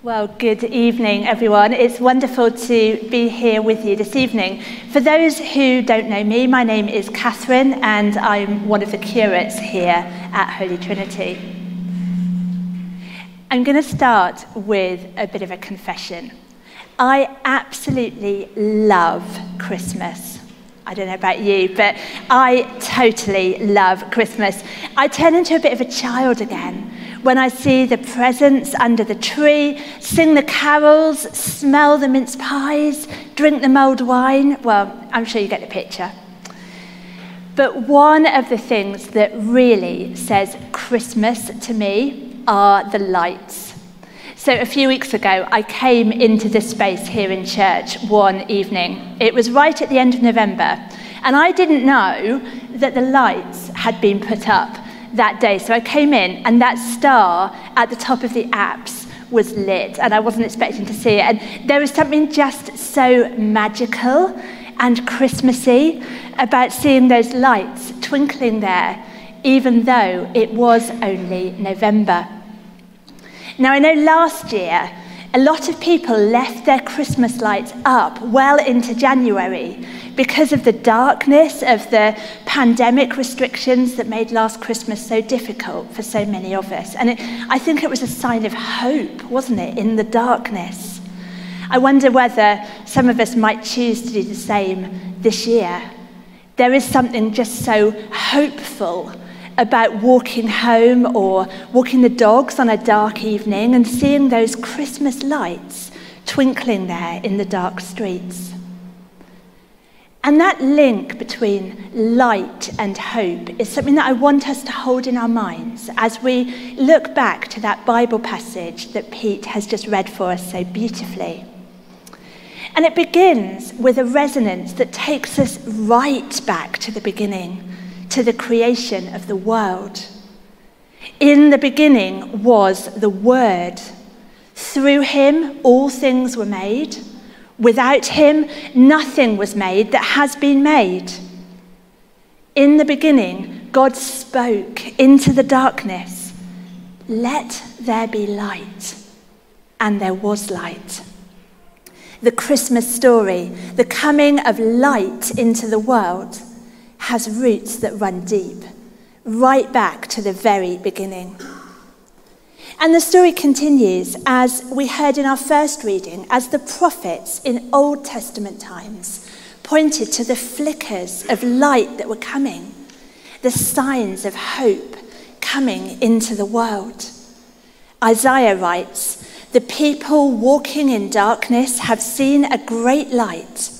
Well, good evening, everyone. It's wonderful to be here with you this evening. For those who don't know me, my name is Catherine, and I'm one of the curates here at Holy Trinity. I'm going to start with a bit of a confession. I absolutely love Christmas. I don't know about you, but I totally love Christmas. I turn into a bit of a child again when I see the presents under the tree, sing the carols, smell the mince pies, drink the mulled wine. Well, I'm sure you get the picture. But one of the things that really says Christmas to me are the lights. So a few weeks ago, I came into this space here in church one evening. It was right at the end of November, and I didn't know that the lights had been put up that day. So I came in, and that star at the top of the apse was lit, and I wasn't expecting to see it. And there was something just so magical and Christmassy about seeing those lights twinkling there, even though it was only November. Now, I know last year a lot of people left their Christmas lights up well into January because of the darkness of the pandemic restrictions that made last Christmas so difficult for so many of us. And it, I think it was a sign of hope, wasn't it, in the darkness. I wonder whether some of us might choose to do the same this year. There is something just so hopeful about walking home or walking the dogs on a dark evening and seeing those Christmas lights twinkling there in the dark streets. And that link between light and hope is something that I want us to hold in our minds as we look back to that Bible passage that Pete has just read for us so beautifully. And it begins with a resonance that takes us right back to the beginning to the creation of the world. In the beginning was the Word. Through him, all things were made. Without him, nothing was made that has been made. In the beginning, God spoke into the darkness, Let there be light. And there was light. The Christmas story, the coming of light into the world, has roots that run deep, right back to the very beginning. And the story continues, as we heard in our first reading, as the prophets in Old Testament times pointed to the flickers of light that were coming, the signs of hope coming into the world. Isaiah writes, The people walking in darkness have seen a great light.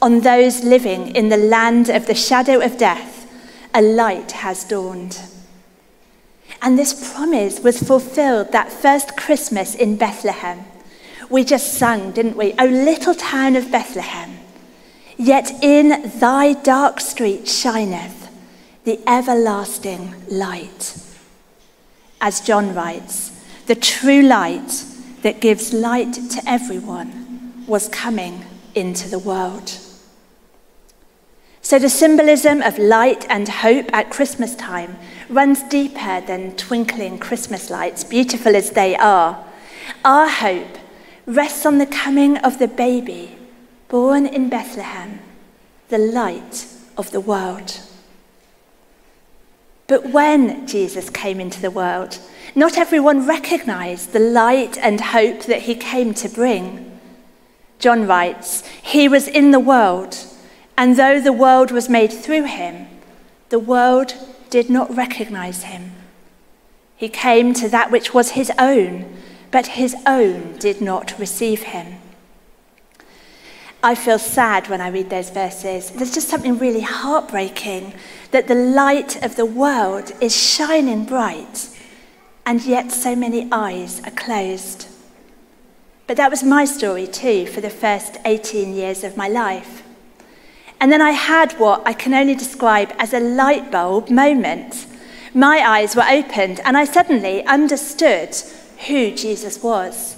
On those living in the land of the shadow of death, a light has dawned. And this promise was fulfilled that first Christmas in Bethlehem. We just sung, didn't we? O little town of Bethlehem, yet in thy dark street shineth the everlasting light. As John writes, the true light that gives light to everyone was coming into the world. So the symbolism of light and hope at Christmas time runs deeper than twinkling Christmas lights, beautiful as they are. Our hope rests on the coming of the baby born in Bethlehem, the light of the world. But when Jesus came into the world, not everyone recognized the light and hope that he came to bring. John writes, He was in the world and though the world was made through him, the world did not recognize him. He came to that which was his own, but his own did not receive him. I feel sad when I read those verses. There's just something really heartbreaking that the light of the world is shining bright, and yet so many eyes are closed. But that was my story too for the first 18 years of my life. And then I had what I can only describe as a light bulb moment. My eyes were opened, and I suddenly understood who Jesus was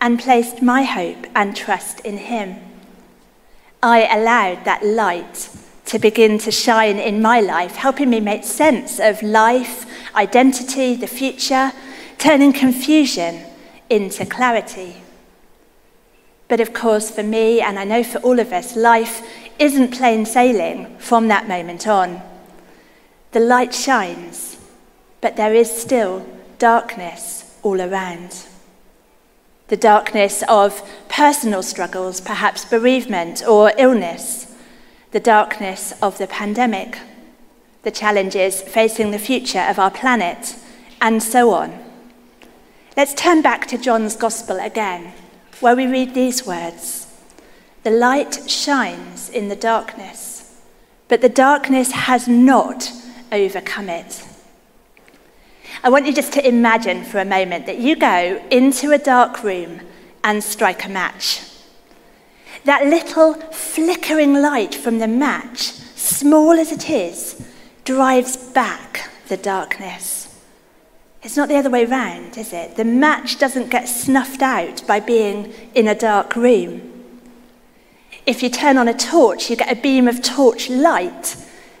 and placed my hope and trust in him. I allowed that light to begin to shine in my life, helping me make sense of life, identity, the future, turning confusion into clarity. But of course, for me, and I know for all of us, life isn't plain sailing from that moment on. The light shines, but there is still darkness all around. The darkness of personal struggles, perhaps bereavement or illness, the darkness of the pandemic, the challenges facing the future of our planet, and so on. Let's turn back to John's Gospel again, where we read these words The light shines in the darkness, but the darkness has not overcome it. I want you just to imagine for a moment that you go into a dark room and strike a match. That little flickering light from the match, small as it is, drives back the darkness. It's not the other way round, is it? The match doesn't get snuffed out by being in a dark room. If you turn on a torch, you get a beam of torch light.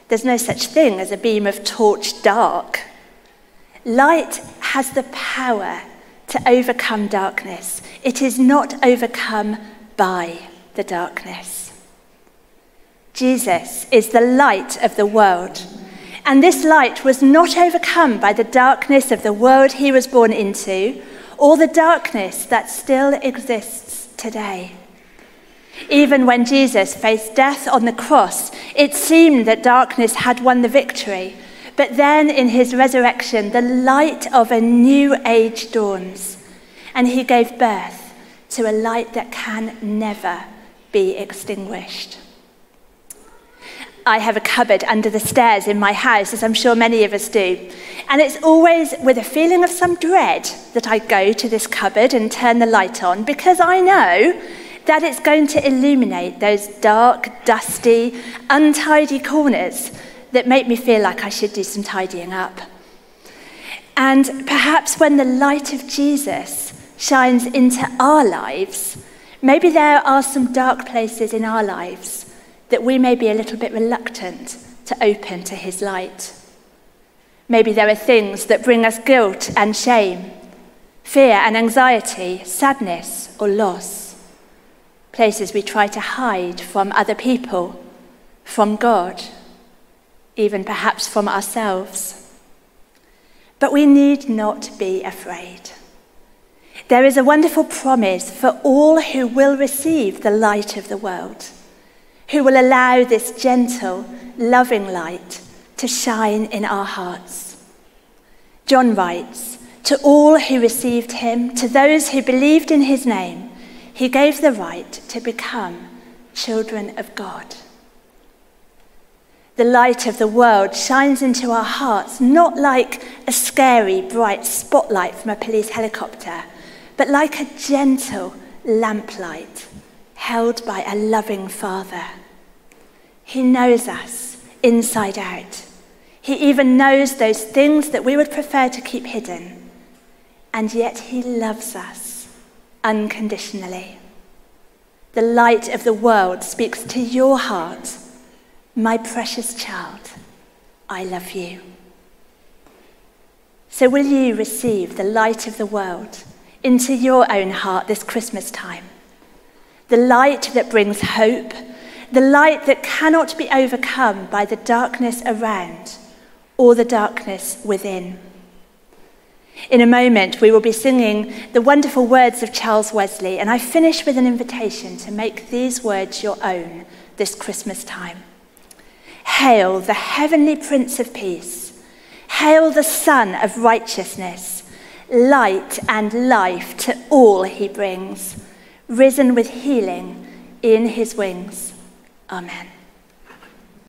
There's no such thing as a beam of torch dark. Light has the power to overcome darkness. It is not overcome by the darkness. Jesus is the light of the world. And this light was not overcome by the darkness of the world he was born into or the darkness that still exists today. Even when Jesus faced death on the cross, it seemed that darkness had won the victory. But then in his resurrection, the light of a new age dawns, and he gave birth to a light that can never be extinguished. I have a cupboard under the stairs in my house, as I'm sure many of us do. And it's always with a feeling of some dread that I go to this cupboard and turn the light on because I know that it's going to illuminate those dark, dusty, untidy corners that make me feel like I should do some tidying up. And perhaps when the light of Jesus shines into our lives, maybe there are some dark places in our lives that we may be a little bit reluctant to open to his light. Maybe there are things that bring us guilt and shame, fear and anxiety, sadness or loss. Places we try to hide from other people, from God, even perhaps from ourselves. But we need not be afraid. There is a wonderful promise for all who will receive the light of the world who will allow this gentle, loving light to shine in our hearts. John writes, To all who received him, to those who believed in his name, he gave the right to become children of God. The light of the world shines into our hearts not like a scary, bright spotlight from a police helicopter, but like a gentle lamplight held by a loving Father. He knows us inside out. He even knows those things that we would prefer to keep hidden. And yet He loves us unconditionally. The light of the world speaks to your heart. My precious child, I love you. So, will you receive the light of the world into your own heart this Christmas time? The light that brings hope, the light that cannot be overcome by the darkness around or the darkness within. In a moment, we will be singing the wonderful words of Charles Wesley, and I finish with an invitation to make these words your own this Christmas time. Hail the heavenly Prince of Peace. Hail the Sun of Righteousness. Light and life to all he brings risen with healing in his wings. Amen.